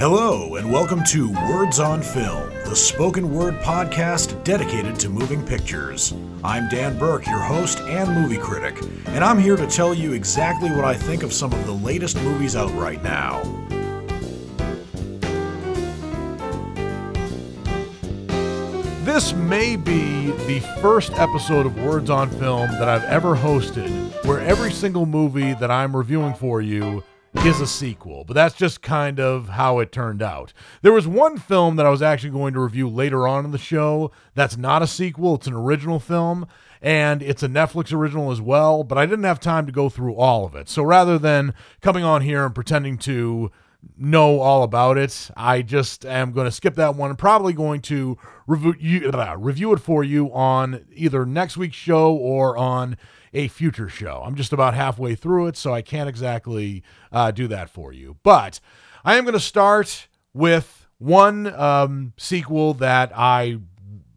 Hello, and welcome to Words on Film, the spoken word podcast dedicated to moving pictures. I'm Dan Burke, your host and movie critic, and I'm here to tell you exactly what I think of some of the latest movies out right now. This may be the first episode of Words on Film that I've ever hosted where every single movie that I'm reviewing for you is a sequel, but that's just kind of how it turned out. There was one film that I was actually going to review later on in the show that's not a sequel, it's an original film, and it's a Netflix original as well, but I didn't have time to go through all of it. So rather than coming on here and pretending to know all about it, I just am going to skip that one and probably going to review, review it for you on either next week's show or on a future show. I'm just about halfway through it, so I can't exactly uh, do that for you. But I am going to start with one um, sequel that I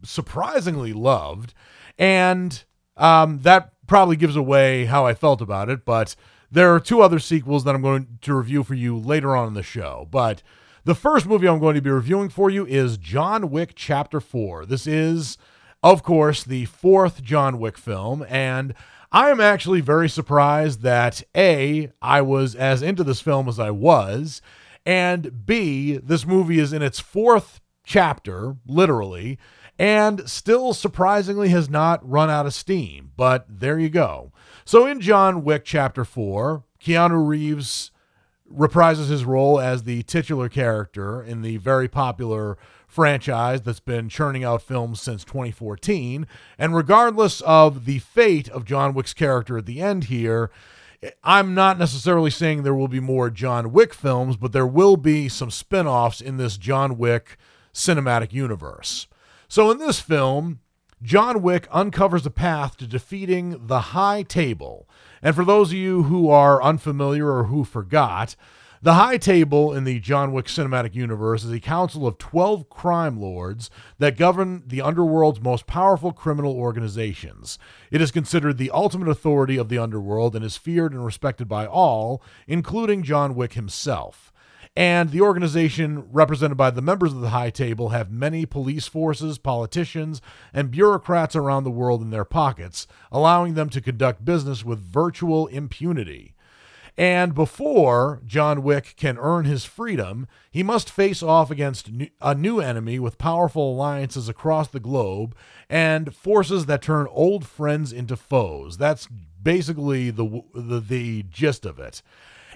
surprisingly loved, and um, that probably gives away how I felt about it. But there are two other sequels that I'm going to review for you later on in the show. But the first movie I'm going to be reviewing for you is John Wick Chapter 4. This is, of course, the fourth John Wick film, and I am actually very surprised that A, I was as into this film as I was, and B, this movie is in its fourth chapter, literally, and still surprisingly has not run out of steam. But there you go. So in John Wick Chapter 4, Keanu Reeves reprises his role as the titular character in the very popular franchise that's been churning out films since 2014. And regardless of the fate of John Wick's character at the end here, I'm not necessarily saying there will be more John Wick films, but there will be some spin offs in this John Wick cinematic universe. So in this film, John Wick uncovers a path to defeating the High Table. And for those of you who are unfamiliar or who forgot, the High Table in the John Wick cinematic universe is a council of 12 crime lords that govern the underworld's most powerful criminal organizations. It is considered the ultimate authority of the underworld and is feared and respected by all, including John Wick himself. And the organization, represented by the members of the High Table, have many police forces, politicians, and bureaucrats around the world in their pockets, allowing them to conduct business with virtual impunity. And before John Wick can earn his freedom, he must face off against a new enemy with powerful alliances across the globe and forces that turn old friends into foes. That's basically the the, the gist of it.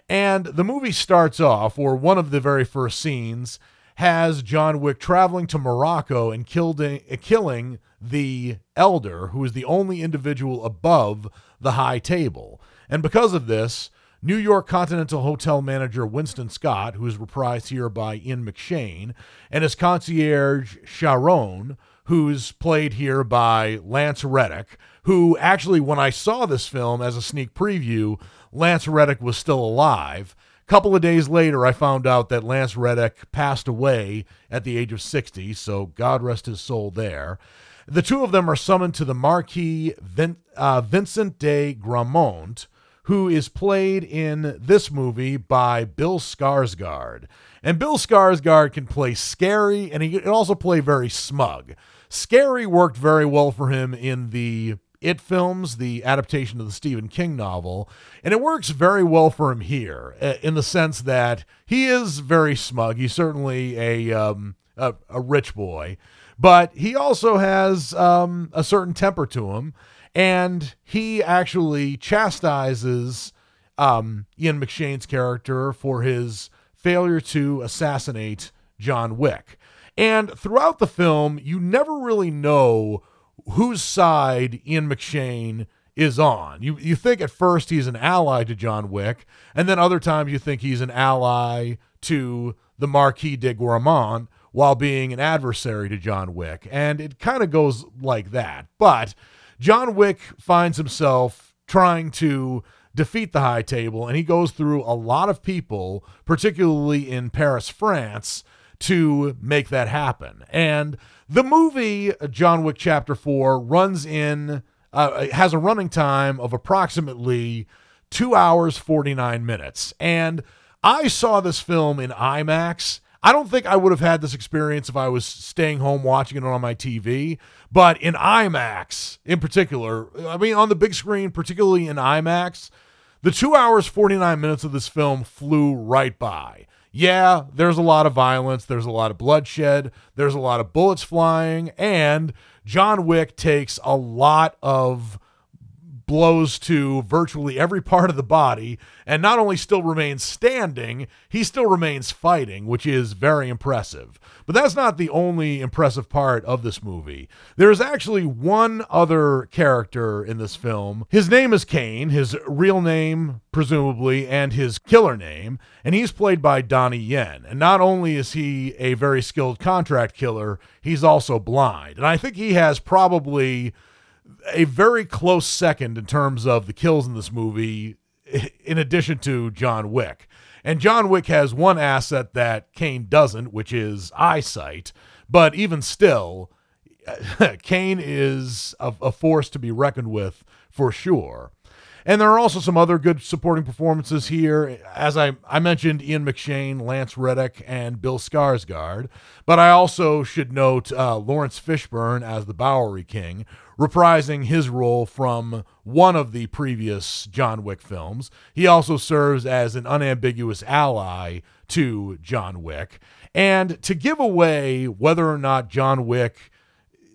And the movie starts off, or one of the very first scenes, has John Wick traveling to Morocco and killed, uh, killing the elder, who is the only individual above the high table. And because of this, New York Continental Hotel manager Winston Scott, who is reprised here by Ian McShane, and his concierge Charon, who's played here by Lance Reddick, who actually, when I saw this film as a sneak preview, Lance Reddick was still alive. A couple of days later, I found out that Lance Reddick passed away at the age of 60, so God rest his soul there. The two of them are summoned to the Marquis Vin- uh, Vincent de Gramont, who is played in this movie by Bill Skarsgård. And Bill Skarsgård can play scary and he can also play very smug. Scary worked very well for him in the It films, the adaptation of the Stephen King novel, and it works very well for him here uh, in the sense that he is very smug. He's certainly a um, a, a rich boy, but he also has um, a certain temper to him and he actually chastises um, Ian McShane's character for his failure to assassinate John Wick. And throughout the film, you never really know whose side Ian McShane is on. You you think at first he's an ally to John Wick, and then other times you think he's an ally to the Marquis de Gramont while being an adversary to John Wick. And it kind of goes like that. But John Wick finds himself trying to defeat the high table, and he goes through a lot of people, particularly in Paris, France, to make that happen. And the movie John Wick Chapter 4 runs in, uh, has a running time of approximately two hours, 49 minutes. And I saw this film in IMAX. I don't think I would have had this experience if I was staying home watching it on my TV, but in IMAX in particular, I mean, on the big screen, particularly in IMAX, the two hours, 49 minutes of this film flew right by. Yeah, there's a lot of violence, there's a lot of bloodshed, there's a lot of bullets flying, and John Wick takes a lot of blows to virtually every part of the body and not only still remains standing, he still remains fighting, which is very impressive. But that's not the only impressive part of this movie. There is actually one other character in this film. His name is Caine, his real name, presumably, and his killer name, and he's played by Donnie Yen. And not only is he a very skilled contract killer, he's also blind. And I think he has probably a very close second in terms of the kills in this movie, in addition to John Wick. And John Wick has one asset that Caine doesn't, which is eyesight. But even still, Caine is a, a force to be reckoned with for sure. And there are also some other good supporting performances here. As I, I mentioned, Ian McShane, Lance Reddick, and Bill Skarsgård. But I also should note uh, Laurence Fishburne as the Bowery King, reprising his role from one of the previous John Wick films. He also serves as an unambiguous ally to John Wick. And to give away whether or not John Wick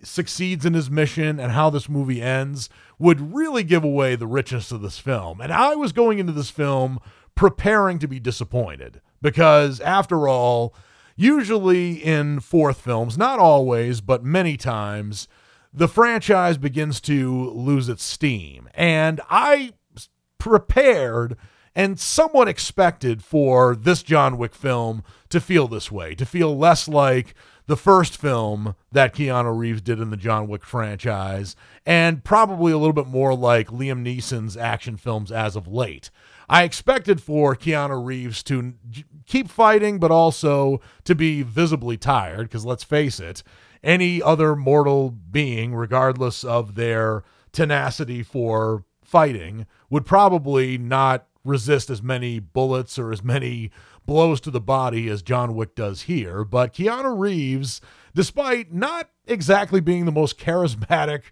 succeeds in his mission and how this movie ends would really give away the richness of this film. And I was going into this film preparing to be disappointed because, after all, usually in fourth films, not always, but many times, the franchise begins to lose its steam. And I prepared and somewhat expected for this John Wick film to feel this way, to feel less like the first film that Keanu Reeves did in the John Wick franchise, and probably a little bit more like Liam Neeson's action films as of late. I expected for Keanu Reeves to keep fighting, but also to be visibly tired, because let's face it, any other mortal being, regardless of their tenacity for fighting, would probably not resist as many bullets or as many blows to the body as John Wick does here. But Keanu Reeves, despite not exactly being the most charismatic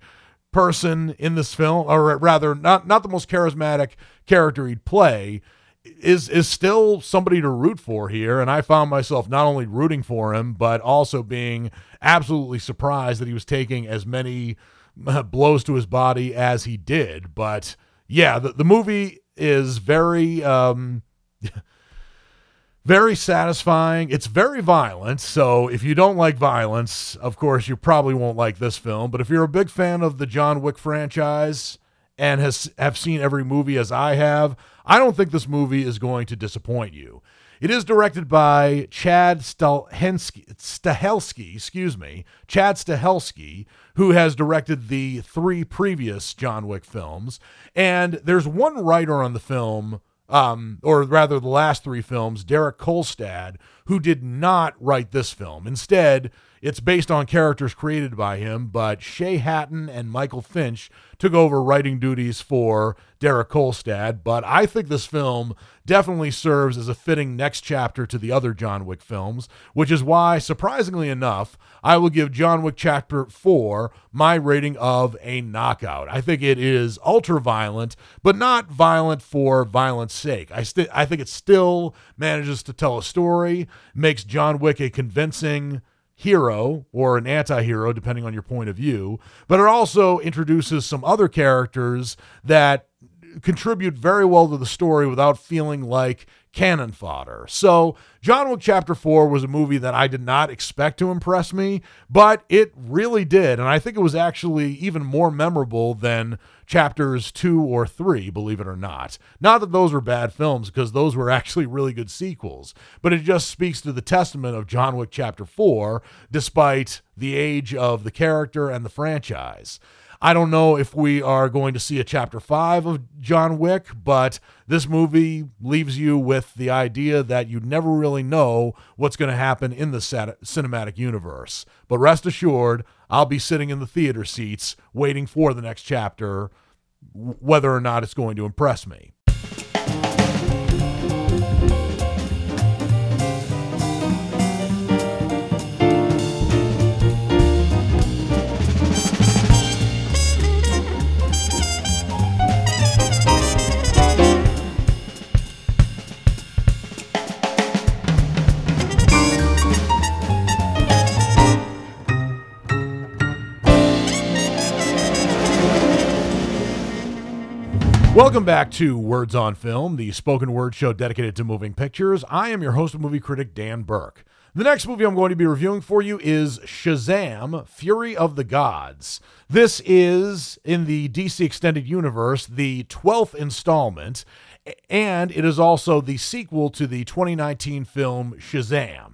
person in this film, or rather, not not the most charismatic character he'd play, is is still somebody to root for here. And I found myself not only rooting for him, but also being absolutely surprised that he was taking as many blows to his body as he did. But yeah, the, the movie is very um, very satisfying. It's very violent. So if you don't like violence, of course, you probably won't like this film. But if you're a big fan of the John Wick franchise and has have seen every movie as I have, I don't think this movie is going to disappoint you. It is directed by Chad Stahelski, excuse me, Chad Stahelski, who has directed the three previous John Wick films. And there's one writer on the film um, or rather the last three films, Derek Kolstad, who did not write this film. Instead, it's based on characters created by him, but Shay Hatton and Michael Finch took over writing duties for Derek Kolstad. But I think this film definitely serves as a fitting next chapter to the other John Wick films, which is why, surprisingly enough, I will give John Wick Chapter 4 my rating of a knockout. I think it is ultra violent, but not violent for violence sake. I, st- I think it still manages to tell a story, makes John Wick a convincing hero or an anti hero, depending on your point of view, but it also introduces some other characters that contribute very well to the story without feeling like cannon fodder. So, John Wick Chapter 4 was a movie that I did not expect to impress me, but it really did. And I think it was actually even more memorable than chapters 2 or 3, believe it or not. Not that those were bad films, because those were actually really good sequels, but it just speaks to the testament of John Wick Chapter 4, despite the age of the character and the franchise. I don't know if we are going to see a chapter five of John Wick, but this movie leaves you with the idea that you never really know what's going to happen in the cinematic universe. But rest assured, I'll be sitting in the theater seats waiting for the next chapter, whether or not it's going to impress me. Welcome back to Words on Film, the spoken word show dedicated to moving pictures. I am your host and movie critic, Dan Burke. The next movie I'm going to be reviewing for you is Shazam Fury of the Gods. This is, in the DC Extended Universe, the 12th installment, and it is also the sequel to the 2019 film Shazam.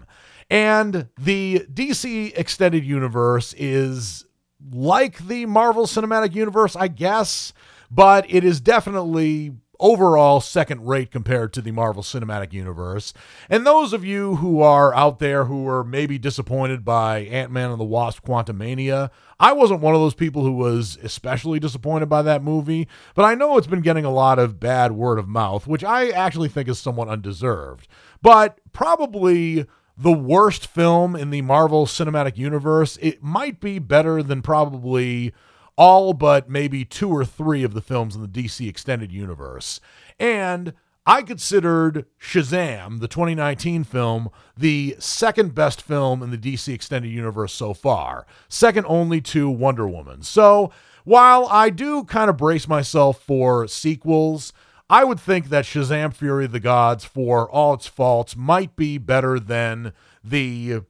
And the DC Extended Universe is like the Marvel Cinematic Universe, I guess, but it is definitely overall second rate compared to the Marvel Cinematic Universe. And those of you who are out there who are maybe disappointed by Ant Man and the Wasp Quantumania, I wasn't one of those people who was especially disappointed by that movie, but I know it's been getting a lot of bad word of mouth, which I actually think is somewhat undeserved. But probably the worst film in the Marvel Cinematic Universe, it might be better than probably all but maybe two or three of the films in the DC Extended Universe. And I considered Shazam, the 2019 film, the second best film in the DC Extended Universe so far, second only to Wonder Woman. So while I do kind of brace myself for sequels, I would think that Shazam Fury of the Gods, for all its faults, might be better than the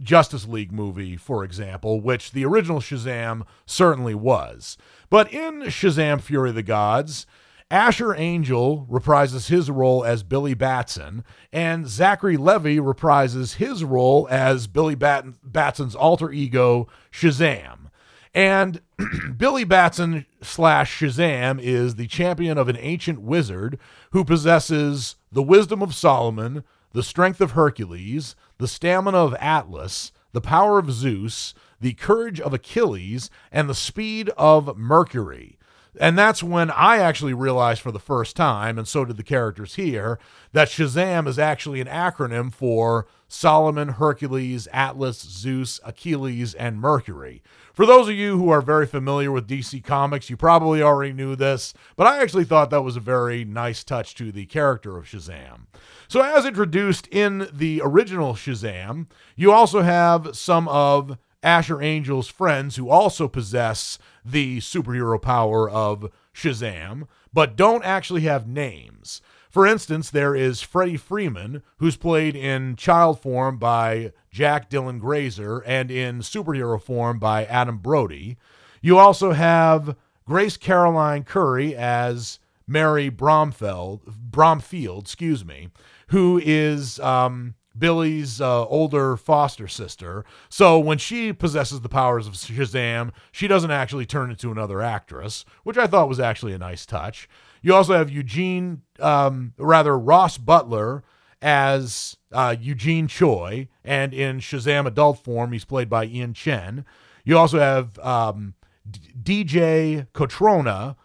Justice League movie, for example, which the original Shazam certainly was. But in Shazam Fury of the Gods, Asher Angel reprises his role as Billy Batson, and Zachary Levi reprises his role as Billy Bat- Batson's alter ego, Shazam. And Billy Batson slash Shazam is the champion of an ancient wizard who possesses the wisdom of Solomon, the strength of Hercules, the stamina of Atlas, the power of Zeus, the courage of Achilles, and the speed of Mercury. And that's when I actually realized for the first time, and so did the characters here, that Shazam is actually an acronym for Solomon, Hercules, Atlas, Zeus, Achilles, and Mercury. For those of you who are very familiar with DC Comics, you probably already knew this, but I actually thought that was a very nice touch to the character of Shazam. So, as introduced in the original Shazam, you also have some of Asher Angel's friends who also possess the superhero power of Shazam, but don't actually have names. For instance, there is Freddie Freeman, who's played in child form by Jack Dylan Grazer and in superhero form by Adam Brody. You also have Grace Caroline Currey as Mary Bromfeld, Bromfield, excuse me, who is um, Billy's uh, older foster sister. So when she possesses the powers of Shazam, she doesn't actually turn into another actress, which I thought was actually a nice touch. You also have Eugene, um, rather Ross Butler as uh, Eugene Choi, and in Shazam adult form, he's played by Ian Chen. You also have um, D- DJ Cotrona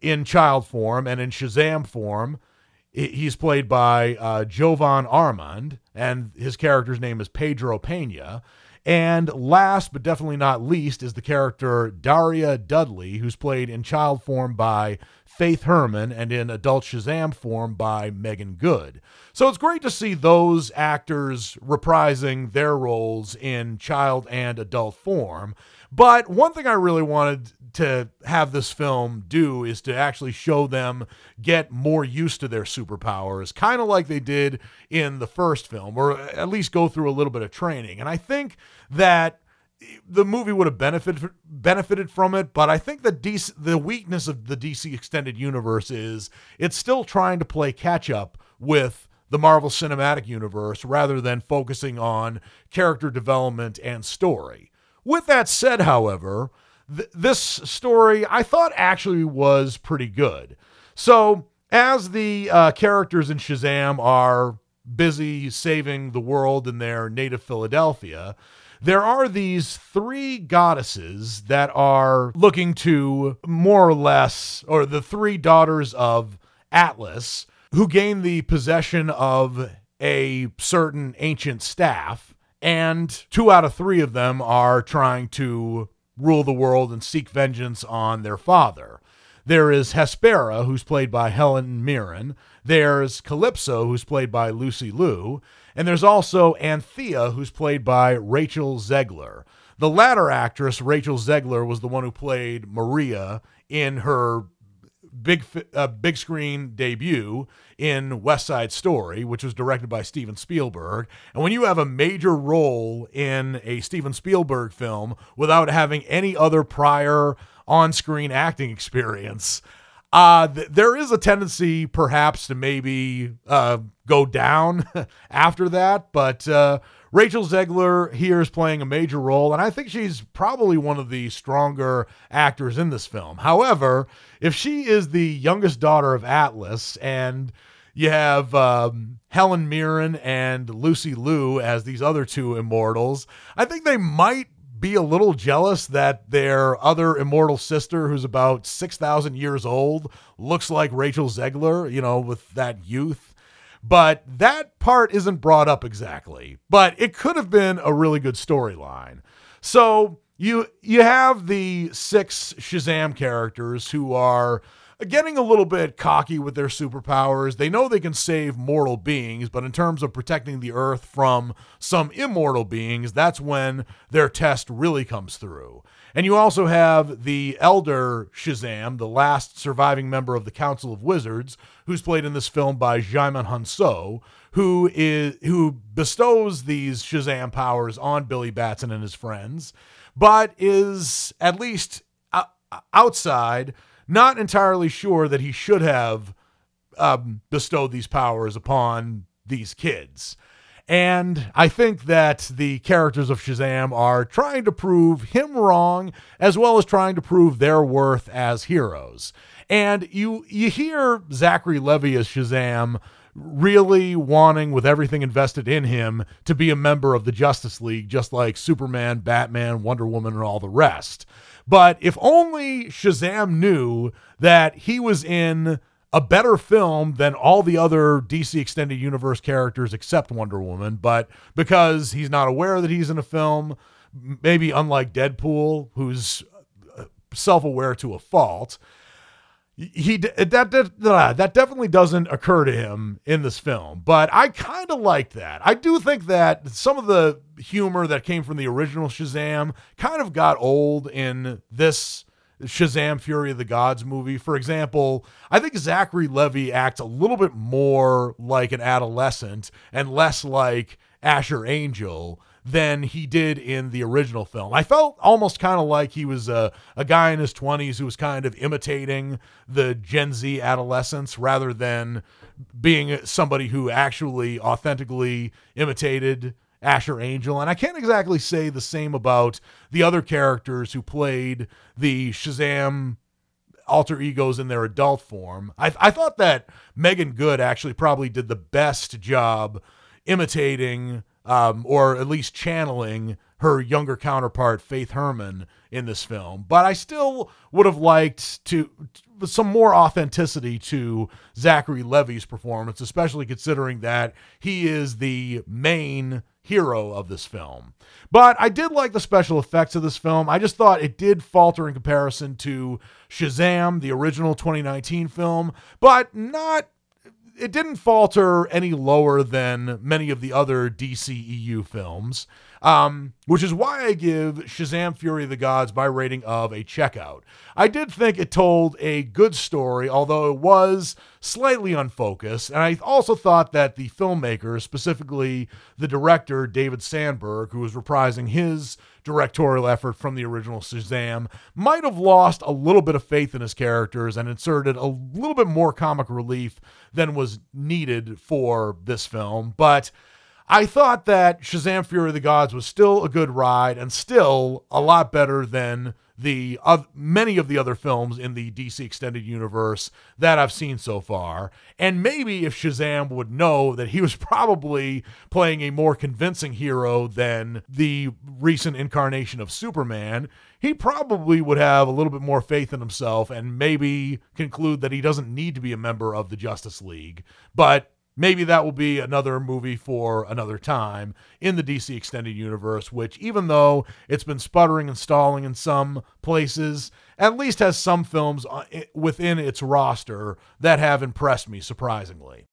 in child form, and in Shazam form, He's played by uh, Jovan Armand, and his character's name is Pedro Pena. And last but definitely not least is the character Daria Dudley, who's played in child form by Faith Herman and in adult Shazam form by Meagan Good. So it's great to see those actors reprising their roles in child and adult form. But one thing I really wanted to have this film do is to actually show them get more used to their superpowers, kind of like they did in the first film, or at least go through a little bit of training. And I think that the movie would have benefited benefited from it, but I think the DC, the weakness of the DC extended universe is it's still trying to play catch up with the Marvel Cinematic Universe rather than focusing on character development and story. With that said, however, th- this story I thought actually was pretty good. So, as the uh, characters in Shazam are busy saving the world in their native Philadelphia, there are these three goddesses that are looking to more or less, or the three daughters of Atlas, who gain the possession of a certain ancient staff and two out of three of them are trying to rule the world and seek vengeance on their father. There is Hespera, who's played by Helen Mirren. There's Calypso, who's played by Lucy Liu. And there's also Anthea, who's played by Rachel Zegler. The latter actress, Rachel Zegler, was the one who played Maria in her big uh, big screen debut in West Side Story, which was directed by Steven Spielberg. And when you have a major role in a Steven Spielberg film without having any other prior on-screen acting experience, uh, th- there is a tendency perhaps to maybe uh, go down after that, but uh, Rachel Zegler here is playing a major role, and I think she's probably one of the stronger actors in this film. However, if she is the youngest daughter of Atlas and you have um, Helen Mirren and Lucy Liu as these other two immortals, I think they might be a little jealous that their other immortal sister, who's about 6,000 years old, looks like Rachel Zegler, you know, with that youth. But that part isn't brought up exactly. But it could have been a really good storyline. So you you have the six Shazam characters who are getting a little bit cocky with their superpowers. They know they can save mortal beings, but in terms of protecting the earth from some immortal beings, that's when their test really comes through. And you also have the elder Shazam, the last surviving member of the Council of Wizards, who's played in this film by Djimon Hounsou, who is who bestows these Shazam powers on Billy Batson and his friends, but is at least outside not entirely sure that he should have um, bestowed these powers upon these kids. And I think that the characters of Shazam are trying to prove him wrong as well as trying to prove their worth as heroes. And you you hear Zachary Levi as Shazam really wanting with everything invested in him to be a member of the Justice League just like Superman, Batman, Wonder Woman and all the rest. But if only Shazam knew that he was in a better film than all the other DC Extended Universe characters except Wonder Woman, but because he's not aware that he's in a film, maybe unlike Deadpool, who's uh, self aware to a fault, he that, that that definitely doesn't occur to him in this film but i kind of like that. I do think that some of the humor that came from the original shazam kind of got old in this shazam fury of the gods movie for example i think zachary levi acts a little bit more like an adolescent and less like asher angel than he did in the original film. I felt almost kind of like he was a, a guy in his 20s who was kind of imitating the Gen Z adolescents rather than being somebody who actually authentically imitated Asher Angel. And I can't exactly say the same about the other characters who played the Shazam alter egos in their adult form. I, I thought that Meagan Good actually probably did the best job imitating um, or at least channeling her younger counterpart Faith Herman in this film. But I still would have liked to, some more authenticity to Zachary Levi's performance, especially considering that he is the main hero of this film. But I did like the special effects of this film. I just thought it did falter in comparison to Shazam, the original 2019 film, but not it didn't falter any lower than many of the other DCEU films, um, which is why I give Shazam Fury of the Gods my rating of a checkout. I did think it told a good story, although it was slightly unfocused, and I also thought that the filmmaker, specifically the director David Sandberg, who was reprising his directorial effort from the original Shazam might have lost a little bit of faith in his characters and inserted a little bit more comic relief than was needed for this film. But I thought that Shazam Fury of the Gods was still a good ride and still a lot better than the uh, many of the other films in the DC extended universe that I've seen so far. And maybe if Shazam would know that he was probably playing a more convincing hero than the recent incarnation of Superman, he probably would have a little bit more faith in himself and maybe conclude that he doesn't need to be a member of the Justice League. But maybe that will be another movie for another time in the DC Extended Universe, which, even though it's been sputtering and stalling in some places, at least has some films uh, within its roster that have impressed me surprisingly.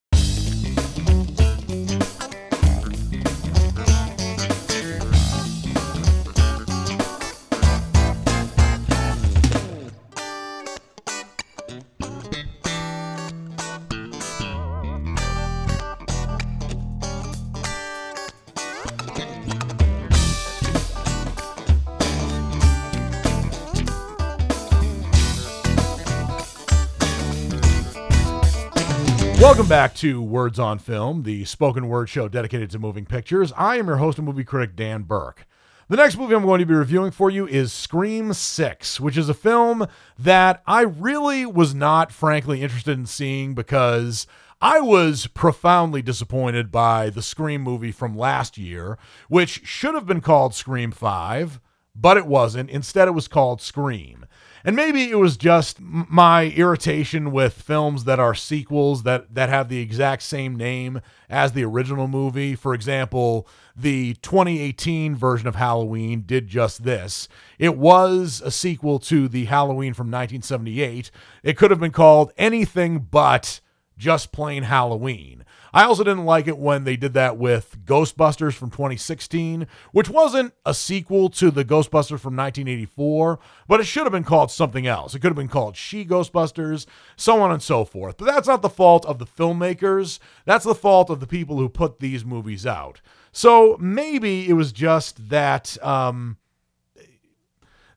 Welcome back to Words on Film, the spoken word show dedicated to moving pictures. I am your host and movie critic, Dan Burke. The next movie I'm going to be reviewing for you is Scream 6, which is a film that I really was not, frankly, interested in seeing because I was profoundly disappointed by the Scream movie from last year, which should have been called Scream 5, but it wasn't. Instead, it was called Scream. And maybe it was just my irritation with films that are sequels that, that have the exact same name as the original movie. For example, the 2018 version of Halloween did just this. It was a sequel to the Halloween from 1978. It could have been called anything but just plain Halloween. I also didn't like it when they did that with Ghostbusters from 2016, which wasn't a sequel to the Ghostbusters from 1984, but it should have been called something else. It could have been called She Ghostbusters, so on and so forth. But that's not the fault of the filmmakers, that's the fault of the people who put these movies out. So maybe it was just that um,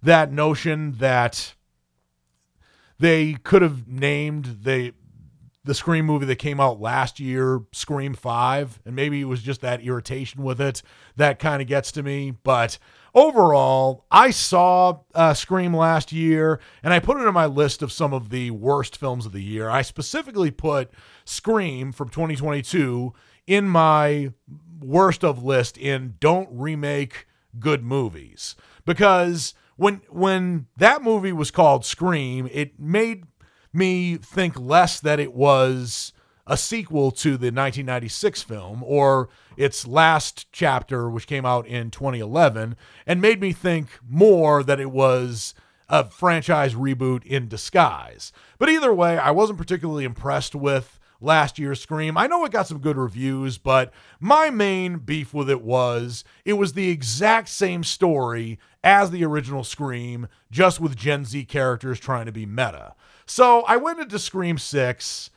that notion that they could have named they the Scream movie that came out last year, Scream 5, and maybe it was just that irritation with it that kind of gets to me. But overall, I saw uh, Scream last year and I put it on my list of some of the worst films of the year. I specifically put Scream from 2022 in my worst of list in don't remake good movies because when when that movie was called Scream, it made me think less that it was a sequel to the 1996 film or its last chapter, which came out in 2011, and made me think more that it was a franchise reboot in disguise. But either way, I wasn't particularly impressed with last year's Scream. I know it got some good reviews, but my main beef with it was it was the exact same story as the original Scream, just with Gen Z characters trying to be meta. So I went into Scream 6,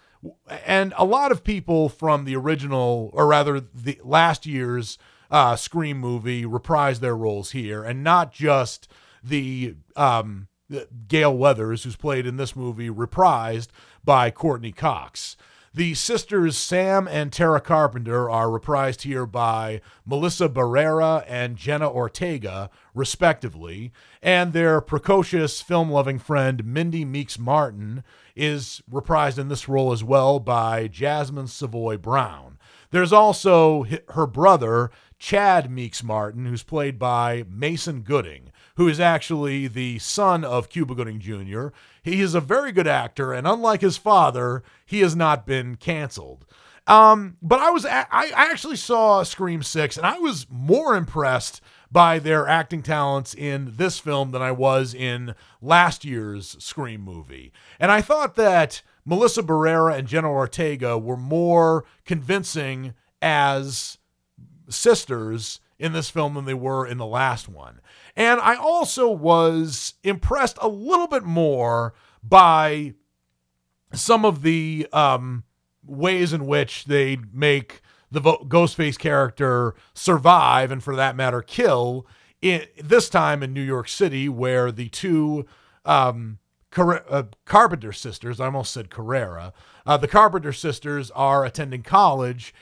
and a lot of people from the original, or rather the last year's uh, Scream movie, reprised their roles here, and not just the um, Gale Weathers, who's played in this movie, reprised by Courteney Cox. The sisters Sam and Tara Carpenter are reprised here by Melissa Barrera and Jenna Ortega, respectively, and their precocious film loving friend Mindy Meeks Martin is reprised in this role as well by Jasmine Savoy Brown. There's also her brother, Chad Meeks Martin, who's played by Mason Gooding, who is actually the son of Cuba Gooding Jr. He is a very good actor, and unlike his father, he has not been canceled. Um, but I was I actually saw Scream Six, and I was more impressed by their acting talents in this film than I was in last year's Scream movie. And I thought that Melissa Barrera and Jenna Ortega were more convincing as sisters in this film than they were in the last one. And I also was impressed a little bit more by some of the um, ways in which they make the Ghostface character survive and, for that matter, kill. This time in New York City, where the two um, Car- uh, Carpenter sisters, I almost said Carrera, uh, the Carpenter sisters are attending college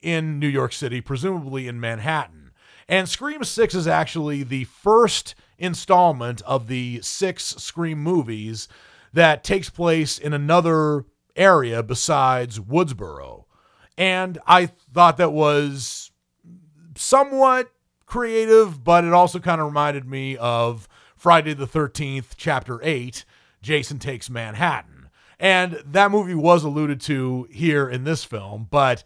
in New York City, presumably in Manhattan. And Scream 6 is actually the first installment of the six Scream movies that takes place in another area besides Woodsboro. And I thought that was somewhat creative, but it also kind of reminded me of Friday the 13th, Chapter 8 Jason Takes Manhattan. And that movie was alluded to here in this film, but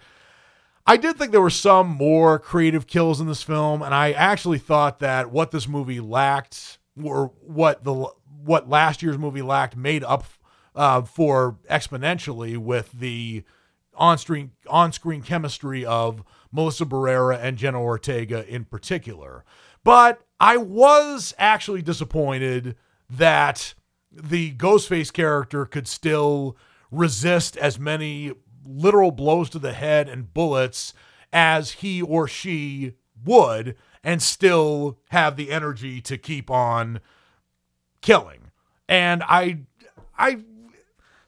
I did think there were some more creative kills in this film, and I actually thought that what this movie lacked, or what the what last year's movie lacked, made up uh, for exponentially with the on-screen on-screen chemistry of Melissa Barrera and Jenna Ortega in particular. But I was actually disappointed that the Ghostface character could still resist as many literal blows to the head and bullets as he or she would and still have the energy to keep on killing. And I I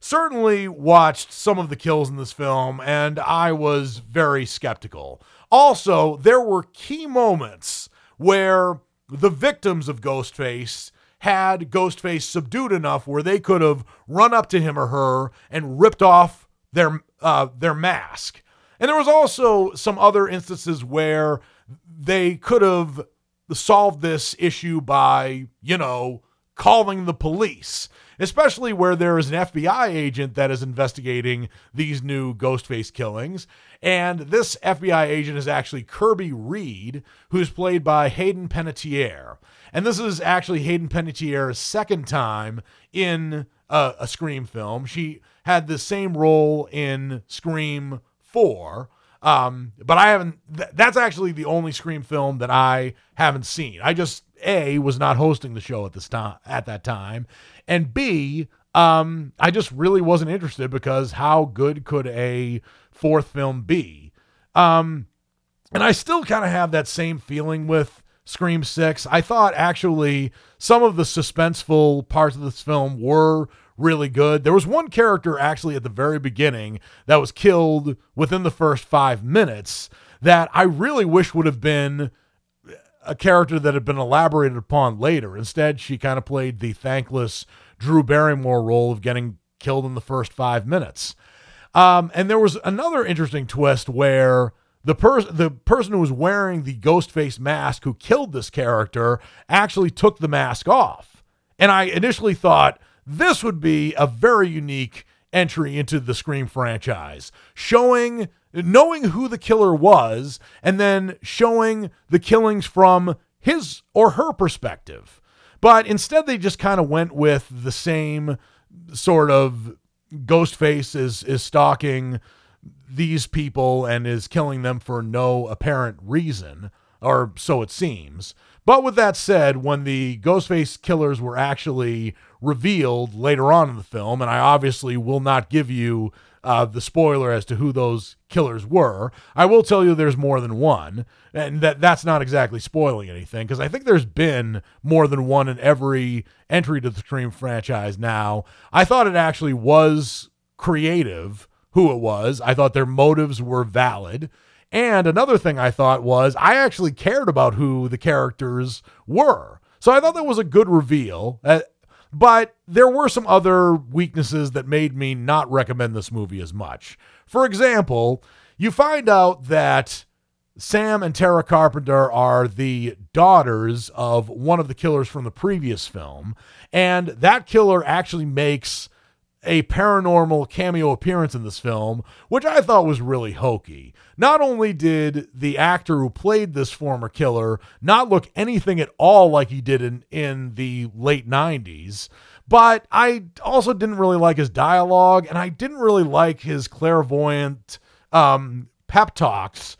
certainly watched some of the kills in this film and I was very skeptical. Also, there were key moments where the victims of Ghostface had Ghostface subdued enough where they could have run up to him or her and ripped off their uh, their mask. And there was also some other instances where they could have solved this issue by, you know, calling the police, especially where there is an FBI agent that is investigating these new Ghostface killings. And this FBI agent is actually Kirby Reed, who's played by Hayden Panettiere. And this is actually Hayden Panettiere's second time in a, a Scream film. She had the same role in Scream 4. Um, but I haven't, th- that's actually the only Scream film that I haven't seen. I just, A, was not hosting the show at this time, at that time. And B, um, I just really wasn't interested because how good could a fourth film be? Um, and I still kind of have that same feeling with Scream 6. I thought actually some of the suspenseful parts of this film were really good. There was one character actually at the very beginning that was killed within the first five minutes that I really wish would have been a character that had been elaborated upon later. Instead, she kind of played the thankless Drew Barrymore role of getting killed in the first five minutes. Um, and there was another interesting twist where the person the person who was wearing the ghost face mask who killed this character actually took the mask off. And I initially thought this would be a very unique entry into the Scream franchise, showing knowing who the killer was and then showing the killings from his or her perspective. But instead they just kind of went with the same sort of Ghostface is is stalking these people and is killing them for no apparent reason, or so it seems. But with that said, when the Ghostface killers were actually revealed later on in the film, and I obviously will not give you uh, the spoiler as to who those killers were, I will tell you there's more than one, and that that's not exactly spoiling anything because I think there's been more than one in every entry to the Scream franchise now. I thought it actually was creative who it was. I thought their motives were valid. And another thing I thought was I actually cared about who the characters were. So I thought that was a good reveal. Uh, but there were some other weaknesses that made me not recommend this movie as much. For example, you find out that Sam and Tara Carpenter are the daughters of one of the killers from the previous film, and that killer actually makes a paranormal cameo appearance in this film, which I thought was really hokey. Not only did the actor who played this former killer not look anything at all like he did in, in the late 90s, but I also didn't really like his dialogue, and I didn't really like his clairvoyant um, pep talks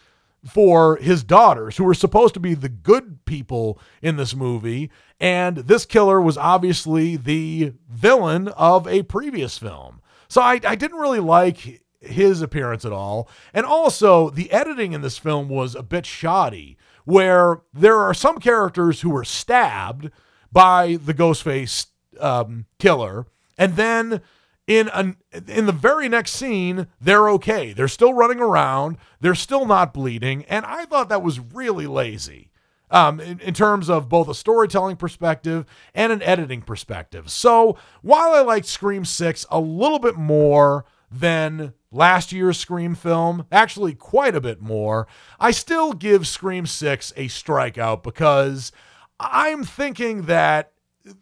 for his daughters, who were supposed to be the good people in this movie. And this killer was obviously the villain of a previous film. So I, I didn't really like his appearance at all. And also, the editing in this film was a bit shoddy, where there are some characters who were stabbed by the Ghostface um, killer. And then in an in the very next scene they're okay they're still running around they're still not bleeding and i thought that was really lazy um, in, in terms of both a storytelling perspective and an editing perspective. So while i liked scream 6 a little bit more than last year's scream film actually quite a bit more i still give scream 6 a strikeout because i'm thinking that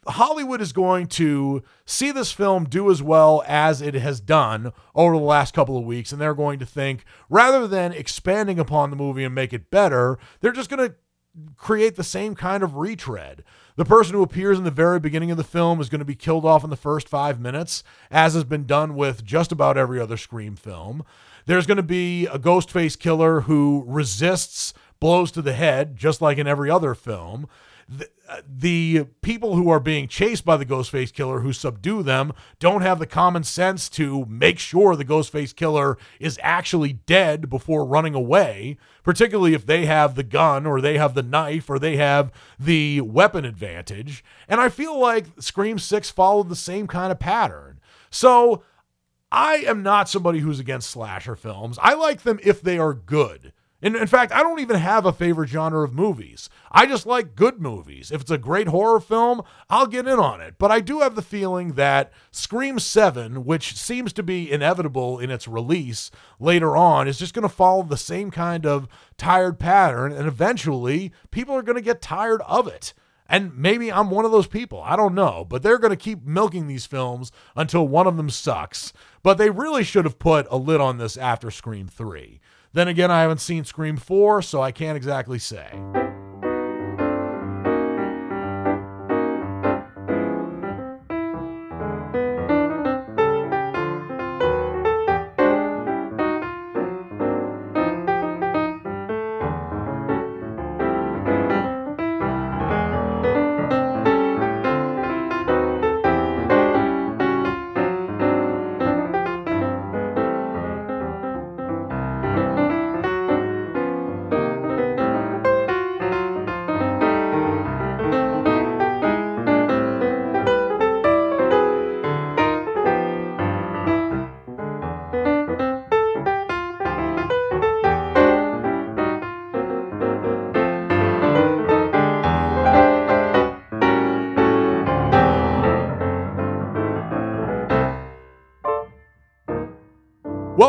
Hollywood is going to see this film do as well as it has done over the last couple of weeks, and they're going to think rather than expanding upon the movie and make it better, they're just going to create the same kind of retread. The person who appears in the very beginning of the film is going to be killed off in the first five minutes, as has been done with just about every other Scream film. There's going to be a ghost face killer who resists blows to the head, just like in every other film the, uh, the people who are being chased by the Ghostface killer who subdue them don't have the common sense to make sure the Ghostface killer is actually dead before running away, particularly if they have the gun or they have the knife or they have the weapon advantage. And I feel like Scream 6 followed the same kind of pattern. So I am not somebody who's against slasher films. I like them if they are good. In, in fact, I don't even have a favorite genre of movies. I just like good movies. If it's a great horror film, I'll get in on it. But I do have the feeling that Scream 7, which seems to be inevitable in its release later on, is just going to follow the same kind of tired pattern. And eventually, people are going to get tired of it. And maybe I'm one of those people. I don't know. But they're going to keep milking these films until one of them sucks. But they really should have put a lid on this after Scream 3. Then again, I haven't seen Scream 4, so I can't exactly say.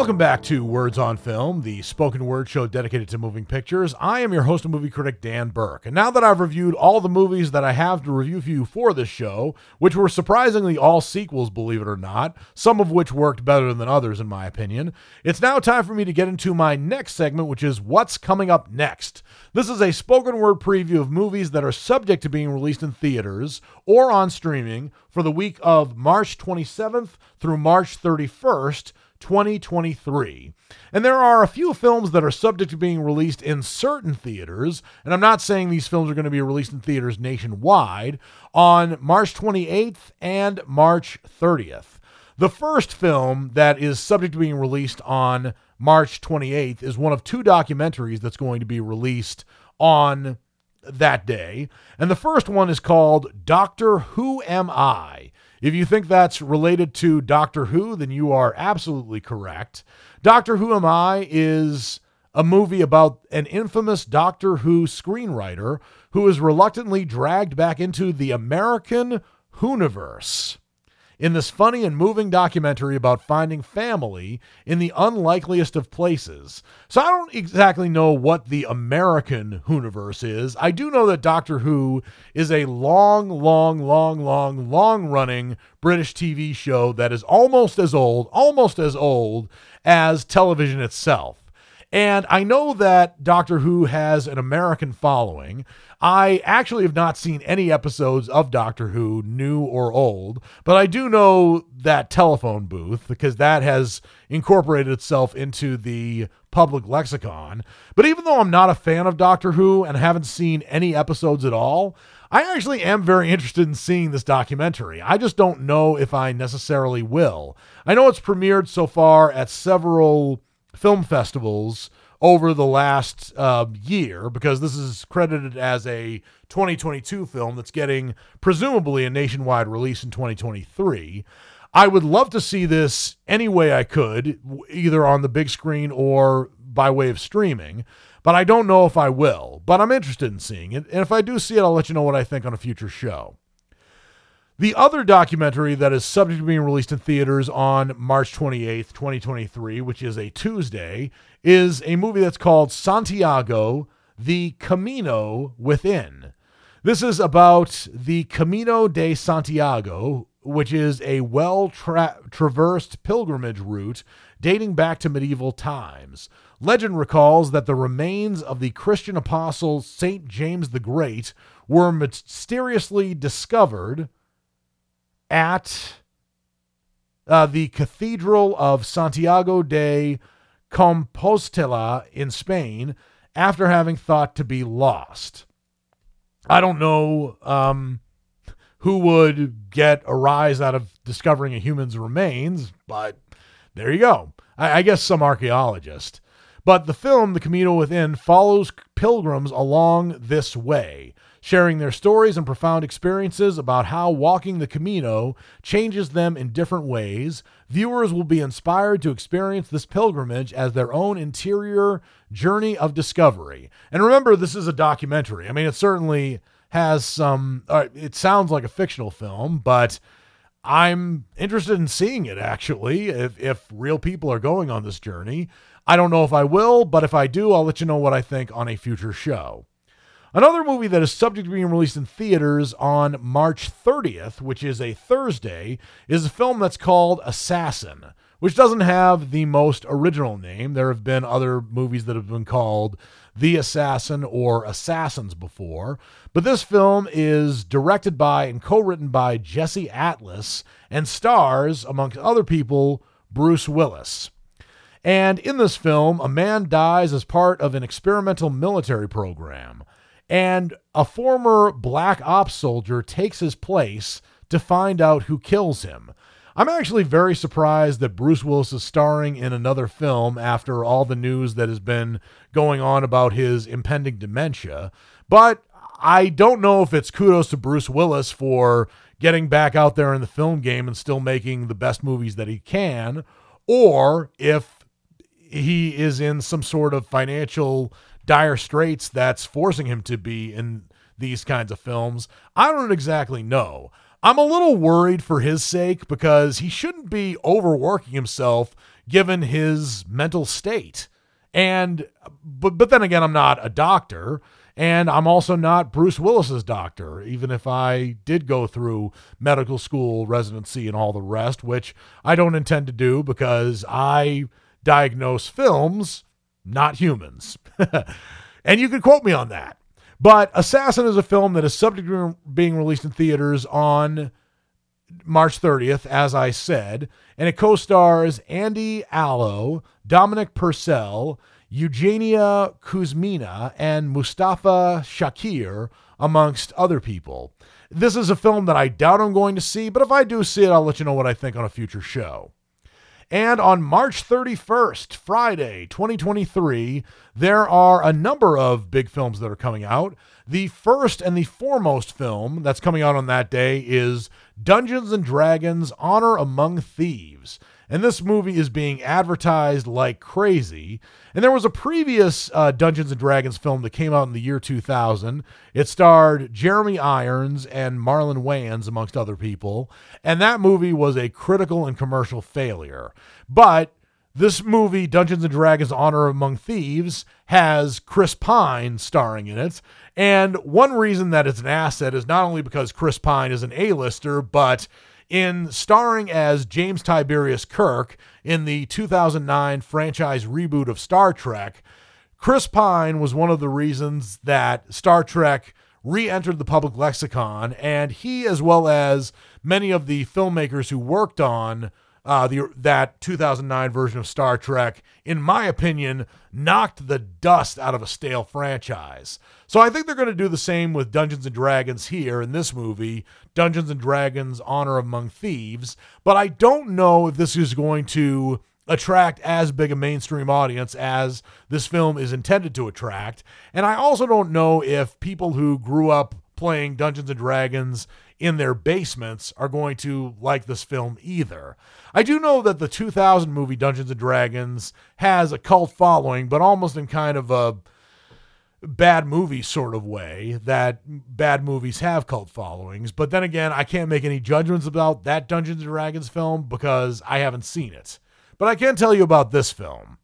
Welcome back to Words on Film, the spoken word show dedicated to moving pictures. I am your host and movie critic, Dan Burke. And now that I've reviewed all the movies that I have to review for you for this show, which were surprisingly all sequels, believe it or not, some of which worked better than others, in my opinion, it's now time for me to get into my next segment, which is What's Coming Up Next. This is a spoken word preview of movies that are subject to being released in theaters or on streaming for the week of March 27th through March 31st. 2023. And there are a few films that are subject to being released in certain theaters, and I'm not saying these films are going to be released in theaters nationwide, on March 28th and March 30th. The first film that is subject to being released on March 28th is one of two documentaries that's going to be released on that day. And the first one is called Doctor Who Am I? If you think that's related to Doctor Who, then you are absolutely correct. Doctor Who Am I is a movie about an infamous Doctor Who screenwriter who is reluctantly dragged back into the American Whoniverse in this funny and moving documentary about finding family in the unlikeliest of places. So I don't exactly know what the American Whoniverse is. I do know that Doctor Who is a long, long, long, long, long running British TV show that is almost as old, almost as old as television itself. And I know that Doctor Who has an American following. I actually have not seen any episodes of Doctor Who, new or old, but I do know that telephone booth because that has incorporated itself into the public lexicon. But even though I'm not a fan of Doctor Who and haven't seen any episodes at all, I actually am very interested in seeing this documentary. I just don't know if I necessarily will. I know it's premiered so far at several film festivals over the last uh, year because this is credited as a 2022 film that's getting presumably a nationwide release in 2023. I would love to see this any way I could, either on the big screen or by way of streaming, but I don't know if I will. But I'm interested in seeing it. And if I do see it, I'll let you know what I think on a future show. The other documentary that is subject to being released in theaters on March 28th, 2023, which is a Tuesday, is a movie that's called Santiago, The Camino Within. This is about the Camino de Santiago, which is a well tra- traversed pilgrimage route dating back to medieval times. Legend recalls that the remains of the Christian apostle St. James the Great were mysteriously discovered at uh, the Cathedral of Santiago de Compostela in Spain after having thought to be lost. I don't know um, who would get a rise out of discovering a human's remains, but there you go. I, I guess some archaeologist. But the film, The Camino Within, follows pilgrims along this way sharing their stories and profound experiences about how walking the Camino changes them in different ways. Viewers will be inspired to experience this pilgrimage as their own interior journey of discovery. And remember, this is a documentary. I mean, it certainly has some, uh, it sounds like a fictional film, but I'm interested in seeing it actually, if, if real people are going on this journey. I don't know if I will, but if I do, I'll let you know what I think on a future show. Another movie that is subject to being released in theaters on March 30th, which is a Thursday, is a film that's called Assassin, which doesn't have the most original name. There have been other movies that have been called The Assassin or Assassins before, but this film is directed by and co written by Jesse Atlas and stars, amongst other people, Bruce Willis. And in this film, a man dies as part of an experimental military program, and a former black ops soldier takes his place to find out who kills him. I'm actually very surprised that Bruce Willis is starring in another film after all the news that has been going on about his impending dementia. But I don't know if it's kudos to Bruce Willis for getting back out there in the film game and still making the best movies that he can, or if he is in some sort of financial dire straits that's forcing him to be in these kinds of films. I don't exactly know. I'm a little worried for his sake because he shouldn't be overworking himself given his mental state. And but but then again, I'm not a doctor, and I'm also not Bruce Willis's doctor, even if I did go through medical school, residency, and all the rest, which I don't intend to do because I diagnose films, not humans. and you can quote me on that. But Assassin is a film that is subject to being released in theaters on March 30th, as I said, and it co stars Andy Allo, Dominic Purcell, Eugenia Kuzmina, and Mustafa Shakir, amongst other people. This is a film that I doubt I'm going to see, but if I do see it, I'll let you know what I think on a future show. And on March 31st, Friday, 2023, there are a number of big films that are coming out. The first and the foremost film that's coming out on that day is Dungeons and Dragons Honor Among Thieves and this movie is being advertised like crazy. And there was a previous uh, Dungeons and Dragons film that came out in the year 2000. It starred Jeremy Irons and Marlon Wayans, amongst other people, and that movie was a critical and commercial failure. But this movie, Dungeons and Dragons Honor Among Thieves, has Chris Pine starring in it. And one reason that it's an asset is not only because Chris Pine is an A-lister, but in starring as James Tiberius Kirk in the 2009 franchise reboot of Star Trek. Chris Pine was one of the reasons that Star Trek re entered the public lexicon, and he, as well as many of the filmmakers who worked on uh, the that 2009 version of Star Trek, in my opinion, knocked the dust out of a stale franchise. So I think they're going to do the same with Dungeons and Dragons here in this movie, Dungeons and Dragons: Honor Among Thieves. But I don't know if this is going to attract as big a mainstream audience as this film is intended to attract. And I also don't know if people who grew up playing Dungeons and Dragons in their basements are going to like this film either. I do know that the 2000 movie Dungeons and Dragons has a cult following, but almost in kind of a bad movie sort of way that bad movies have cult followings. But then again, I can't make any judgments about that Dungeons and Dragons film because I haven't seen it. But I can tell you about this film.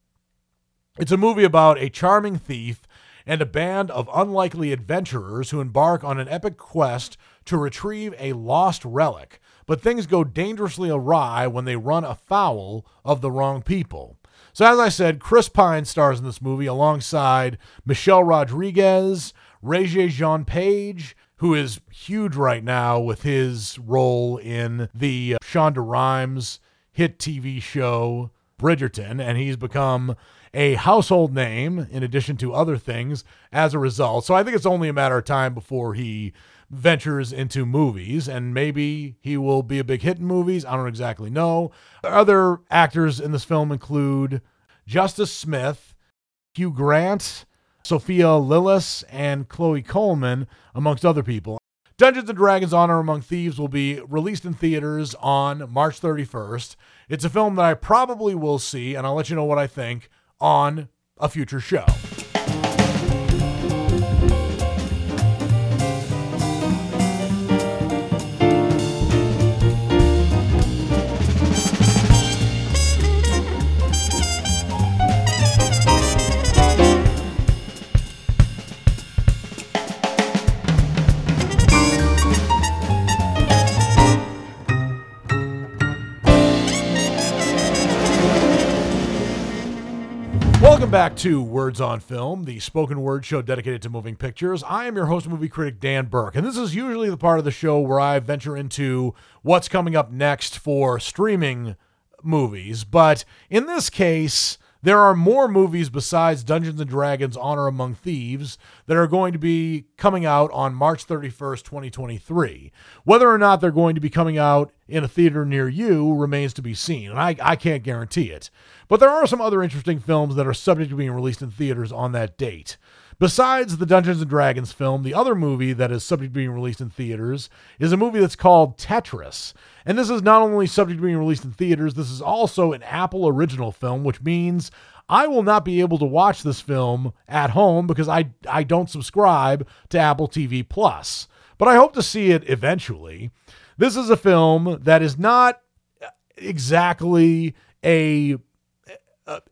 It's a movie about a charming thief and a band of unlikely adventurers who embark on an epic quest to retrieve a lost relic, but things go dangerously awry when they run afoul of the wrong people. So, as I said, Chris Pine stars in this movie alongside Michelle Rodriguez, Regé-Jean Page, who is huge right now with his role in the Shonda Rhimes hit TV show Bridgerton, and he's become a household name in addition to other things as a result. So I think it's only a matter of time before he ventures into movies, and maybe he will be a big hit in movies. I don't exactly know. Other actors in this film include Justice Smith, Hugh Grant, Sophia Lillis, and Chloe Coleman, amongst other people. Dungeons and Dragons Honor Among Thieves will be released in theaters on March 31st. It's a film that I probably will see, and I'll let you know what I think on a future show. Back to Words on Film, the spoken word show dedicated to moving pictures. I am your host, movie critic Dan Burke, and this is usually the part of the show where I venture into what's coming up next for streaming movies. But in this case, there are more movies besides Dungeons and Dragons Honor Among Thieves that are going to be coming out on March 31st, 2023. Whether or not they're going to be coming out in a theater near you remains to be seen, and I, I can't guarantee it. But there are some other interesting films that are subject to being released in theaters on that date. Besides the Dungeons and Dragons film, the other movie that is subject to being released in theaters is a movie that's called Tetris. And this is not only subject to being released in theaters, this is also an Apple original film, which means I will not be able to watch this film at home because I I don't subscribe to Apple TV Plus. But I hope to see it eventually. This is a film that is not exactly a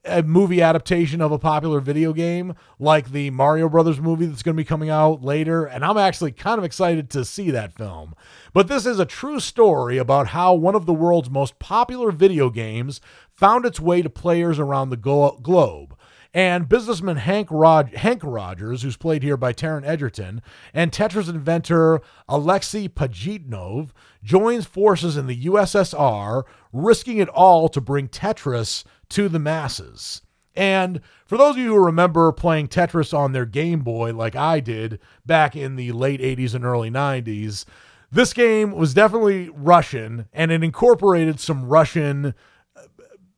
a, movie adaptation of a popular video game like the Mario Brothers movie that's going to be coming out later and I'm actually kind of excited to see that film. But this is a true story about how one of the world's most popular video games found its way to players around the globe. And businessman Hank, Rod- Hank Rogers, who's played here by Taron Egerton, and Tetris inventor Alexei Pajitnov joins forces in the USSR, risking it all to bring Tetris to the masses. And for those of you who remember playing Tetris on their Game Boy, like I did back in the late 80s and early 90s, this game was definitely Russian and it incorporated some Russian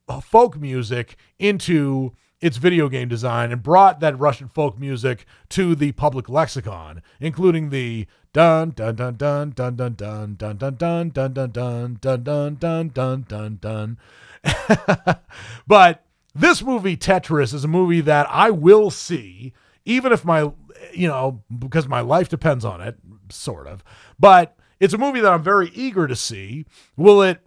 uh, folk music into its video game design and brought that Russian folk music to the public lexicon, including the dun dun dun dun dun dun dun dun dun dun dun dun dun dun dun dun dun dun dun but this movie, Tetris, is a movie that I will see, even if my, you know, because my life depends on it, sort of. But it's a movie that I'm very eager to see. Will it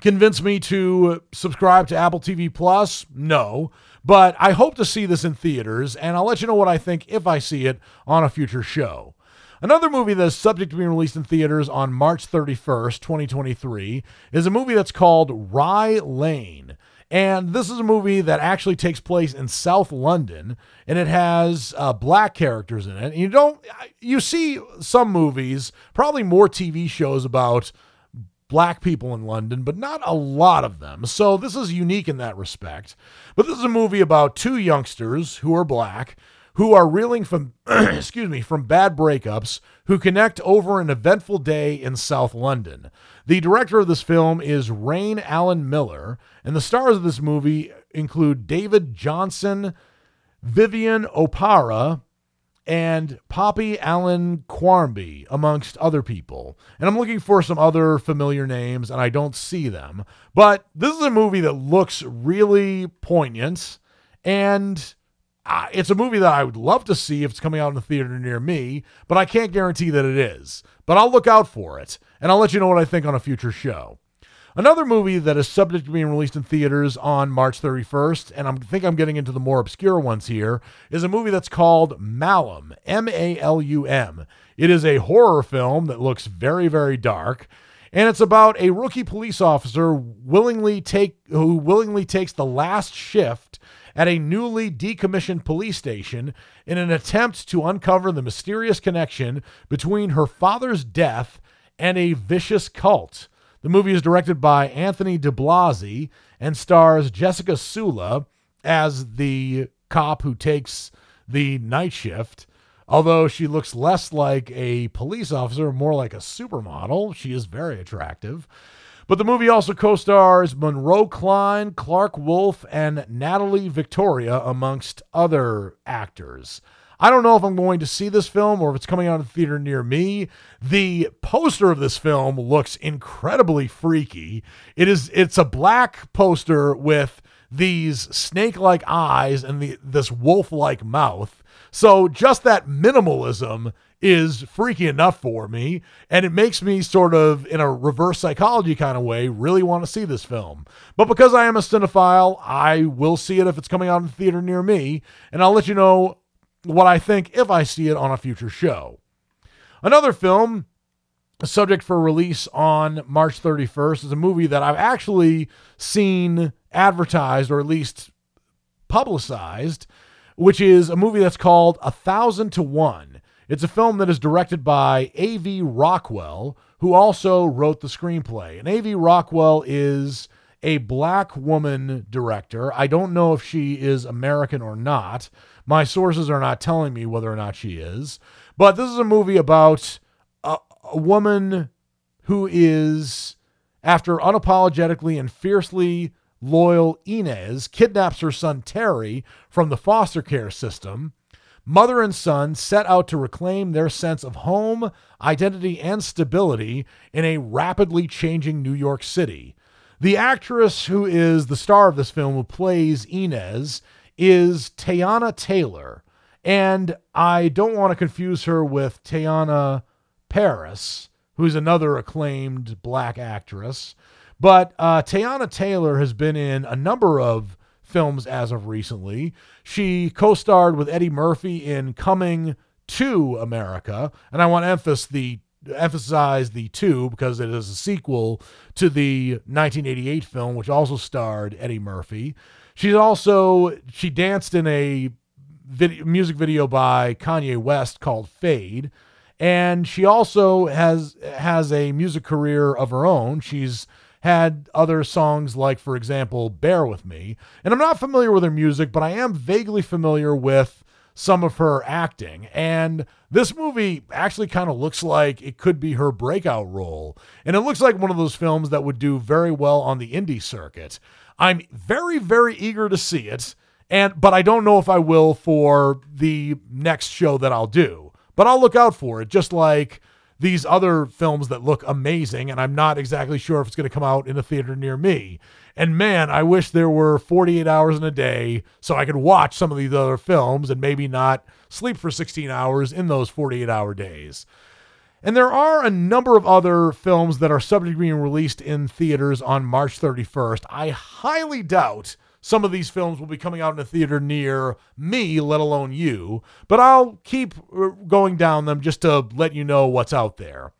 convince me to subscribe to Apple TV Plus? No. But I hope to see this in theaters, and I'll let you know what I think if I see it on a future show. Another movie that is subject to being released in theaters on March 31st, 2023, is a movie that's called Rye Lane. And this is a movie that actually takes place in South London, and it has uh, black characters in it. And you don't, you see some movies, probably more TV shows about black people in London, but not a lot of them. So this is unique in that respect. But this is a movie about two youngsters who are black who are reeling from excuse me from bad breakups who connect over an eventful day in South London. The director of this film is Raine Allen Miller, and the stars of this movie include David Jonsson, Vivian Oparah, and Poppy Allen Quarmby, amongst other people. And I'm looking for some other familiar names, and I don't see them. But this is a movie that looks really poignant and uh, it's a movie that I would love to see if it's coming out in a theater near me, but I can't guarantee that it is. But I'll look out for it, and I'll let you know what I think on a future show. Another movie that is subject to being released in theaters on March 31st, and I think I'm getting into the more obscure ones here, is a movie that's called Malum, M A L U M. It is a horror film that looks very, very dark, and it's about a rookie police officer willingly take who willingly takes the last shift at a newly decommissioned police station in an attempt to uncover the mysterious connection between her father's death and a vicious cult. The movie is directed by Anthony DiBlasi and stars Jessica Sula as the cop who takes the night shift. Although she looks less like a police officer, more like a supermodel, she is very attractive. But the movie also co stars Monroe Klein, Clarke Wolfe, and Natalie Victoria, amongst other actors. I don't know if I'm going to see this film or if it's coming out in theater near me. The poster of this film looks incredibly freaky. It is it's a black poster with these snake-like eyes and the this wolf-like mouth. So just that minimalism is freaky enough for me. And it makes me sort of, in a reverse psychology kind of way, really want to see this film. But because I am a cinephile, I will see it if it's coming out in the theater near me. And I'll let you know what I think if I see it on a future show. Another film subject for release on March 31st is a movie that I've actually seen advertised or at least publicized, which is a movie that's called A Thousand to One. It's a film that is directed by A.V. Rockwell, who also wrote the screenplay. And A.V. Rockwell is a black woman director. I don't know if she is American or not. My sources are not telling me whether or not she is. But this is a movie about a, a woman who is, after unapologetically and fiercely loyal Inez kidnaps her son Terry from the foster care system Mother and son set out to reclaim their sense of home, identity, and stability in a rapidly changing New York City. The actress who is the star of this film, who plays Inez, is Teyana Taylor. And I don't want to confuse her with Teyonah Parris, who's another acclaimed black actress. But uh, Teyana Taylor has been in a number of films as of recently. She co starred with Eddie Murphy in Coming to America. And I want to emphasize the emphasize the two because it is a sequel to the 1988 film which also starred Eddie Murphy. She's also she danced in a video, music video by Kanye West called Fade and she also has has a music career of her own. She's had other songs like, for example, Bear With Me. And I'm not familiar with her music, but I am vaguely familiar with some of her acting. And this movie actually kind of looks like it could be her breakout role. And it looks like one of those films that would do very well on the indie circuit. I'm very, very eager to see it. And but I don't know if I will for the next show that I'll do. But I'll look out for it, just like these other films that look amazing, and I'm not exactly sure if it's going to come out in a theater near me. And man, I wish there were 48 hours in a day so I could watch some of these other films and maybe not sleep for 16 hours in those 48 hour days. And there are a number of other films that are subject to being released in theaters on March 31st. I highly doubt some of these films will be coming out in a theater near me, let alone you, but I'll keep uh, going down them just to let you know what's out there.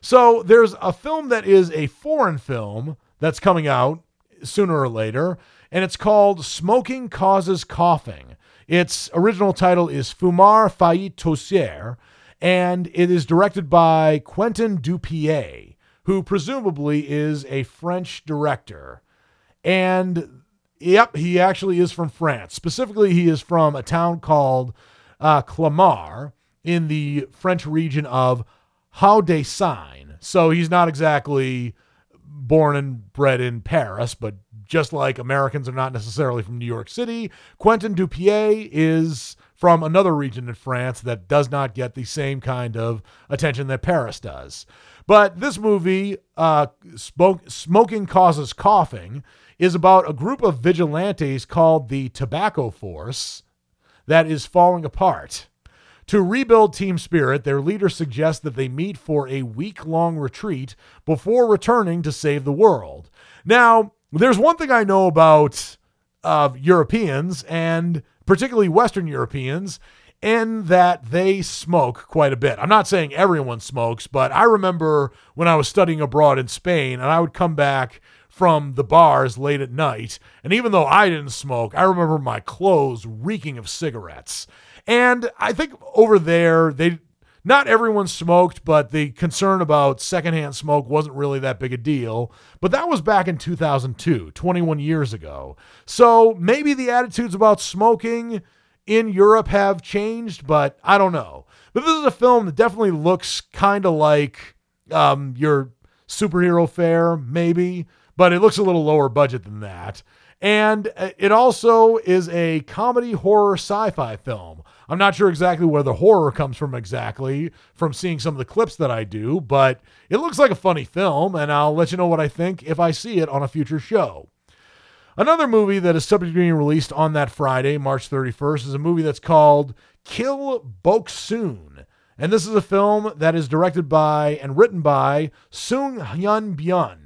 So there's a film that is a foreign film that's coming out sooner or later, and it's called Smoking Causes Coughing. Its original title is Fumer fait tousser, and it is directed by Quentin Dupieux, who presumably is a French director. And Yep, he actually is from France. Specifically, he is from a town called uh, Clamart in the French region of Hauts-de-Seine. So he's not exactly born and bred in Paris, but just like Americans are not necessarily from New York City, Quentin Dupieux is from another region in France that does not get the same kind of attention that Paris does. But this movie, uh, Smoke, Smoking Causes Coughing, is about a group of vigilantes called the Tobacco Force that is falling apart. To rebuild team spirit, their leader suggests that they meet for a week long retreat before returning to save the world. Now, there's one thing I know about uh, Europeans, and particularly Western Europeans, in that they smoke quite a bit. I'm not saying everyone smokes, but I remember when I was studying abroad in Spain and I would come back from the bars late at night. And even though I didn't smoke, I remember my clothes reeking of cigarettes. And I think over there, they not everyone smoked, but the concern about secondhand smoke wasn't really that big a deal. But that was back in 2002, 21 years ago. So maybe the attitudes about smoking in Europe have changed, but I don't know. But this is a film that definitely looks kind of like um, your superhero fare, maybe, but it looks a little lower budget than that. And uh, it also is a comedy horror sci fi film. I'm not sure exactly where the horror comes from exactly from seeing some of the clips that I do, but it looks like a funny film, and I'll let you know what I think if I see it on a future show. Another movie that is subject to being released on that Friday, March 31st, is a movie that's called Kill Boksoon. And this is a film that is directed by and written by Sung Hyun Byun,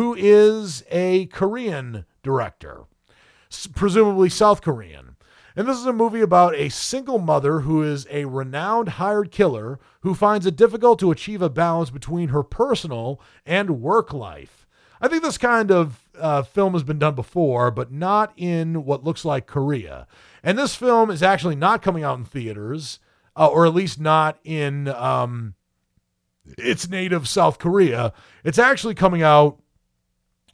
who is a Korean director, presumably South Korean. And this is a movie about a single mother who is a renowned hired killer who finds it difficult to achieve a balance between her personal and work life. I think this kind of uh, film has been done before, but not in what looks like Korea. And this film is actually not coming out in theaters, uh, or at least not in um, its native South Korea. It's actually coming out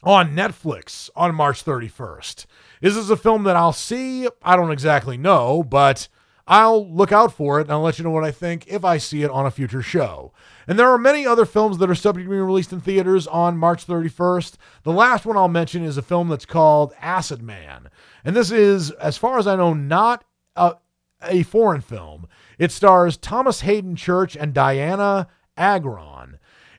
on Netflix on March 31st. This Is a film that I'll see? I don't exactly know, but I'll look out for it and I'll let you know what I think if I see it on a future show. And there are many other films that are subject to being released in theaters on March 31st. The last one I'll mention is a film that's called Acid Man. And this is, as far as I know, not a, a foreign film. It stars Thomas Haden Church and Dianna Agron.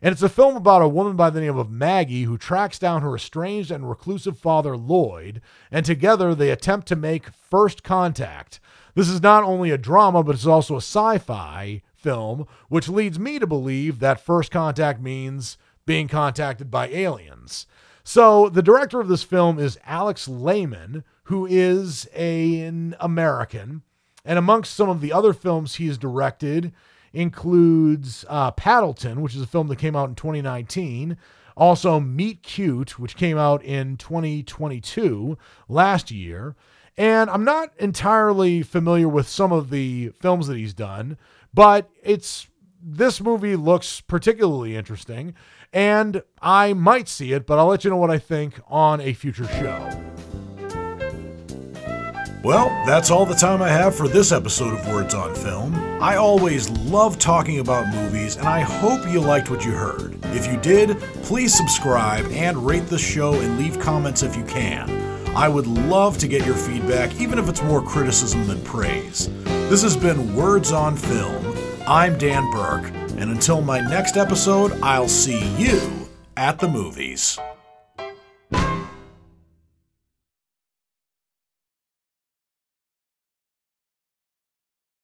And it's a film about a woman by the name of Maggie who tracks down her estranged and reclusive father, Lloyd, and together they attempt to make first contact. This is not only a drama, but it's also a sci fi film, which leads me to believe that first contact means being contacted by aliens. So the director of this film is Alex Lehmann, who is a, an American. And amongst some of the other films he's directed, includes uh, Paddleton, which is a film that came out in 2019. Also, Meet Cute, which came out in 2022 last year. And I'm not entirely familiar with some of the films that he's done, but it's this movie looks particularly interesting, and I might see it, but I'll let you know what I think on a future show. Well, that's all the time I have for this episode of Words on Film. I always love talking about movies, and I hope you liked what you heard. If you did, please subscribe and rate the show and leave comments if you can. I would love to get your feedback, even if it's more criticism than praise. This has been Words on Film. I'm Dan Burke, and until my next episode, I'll see you at the movies.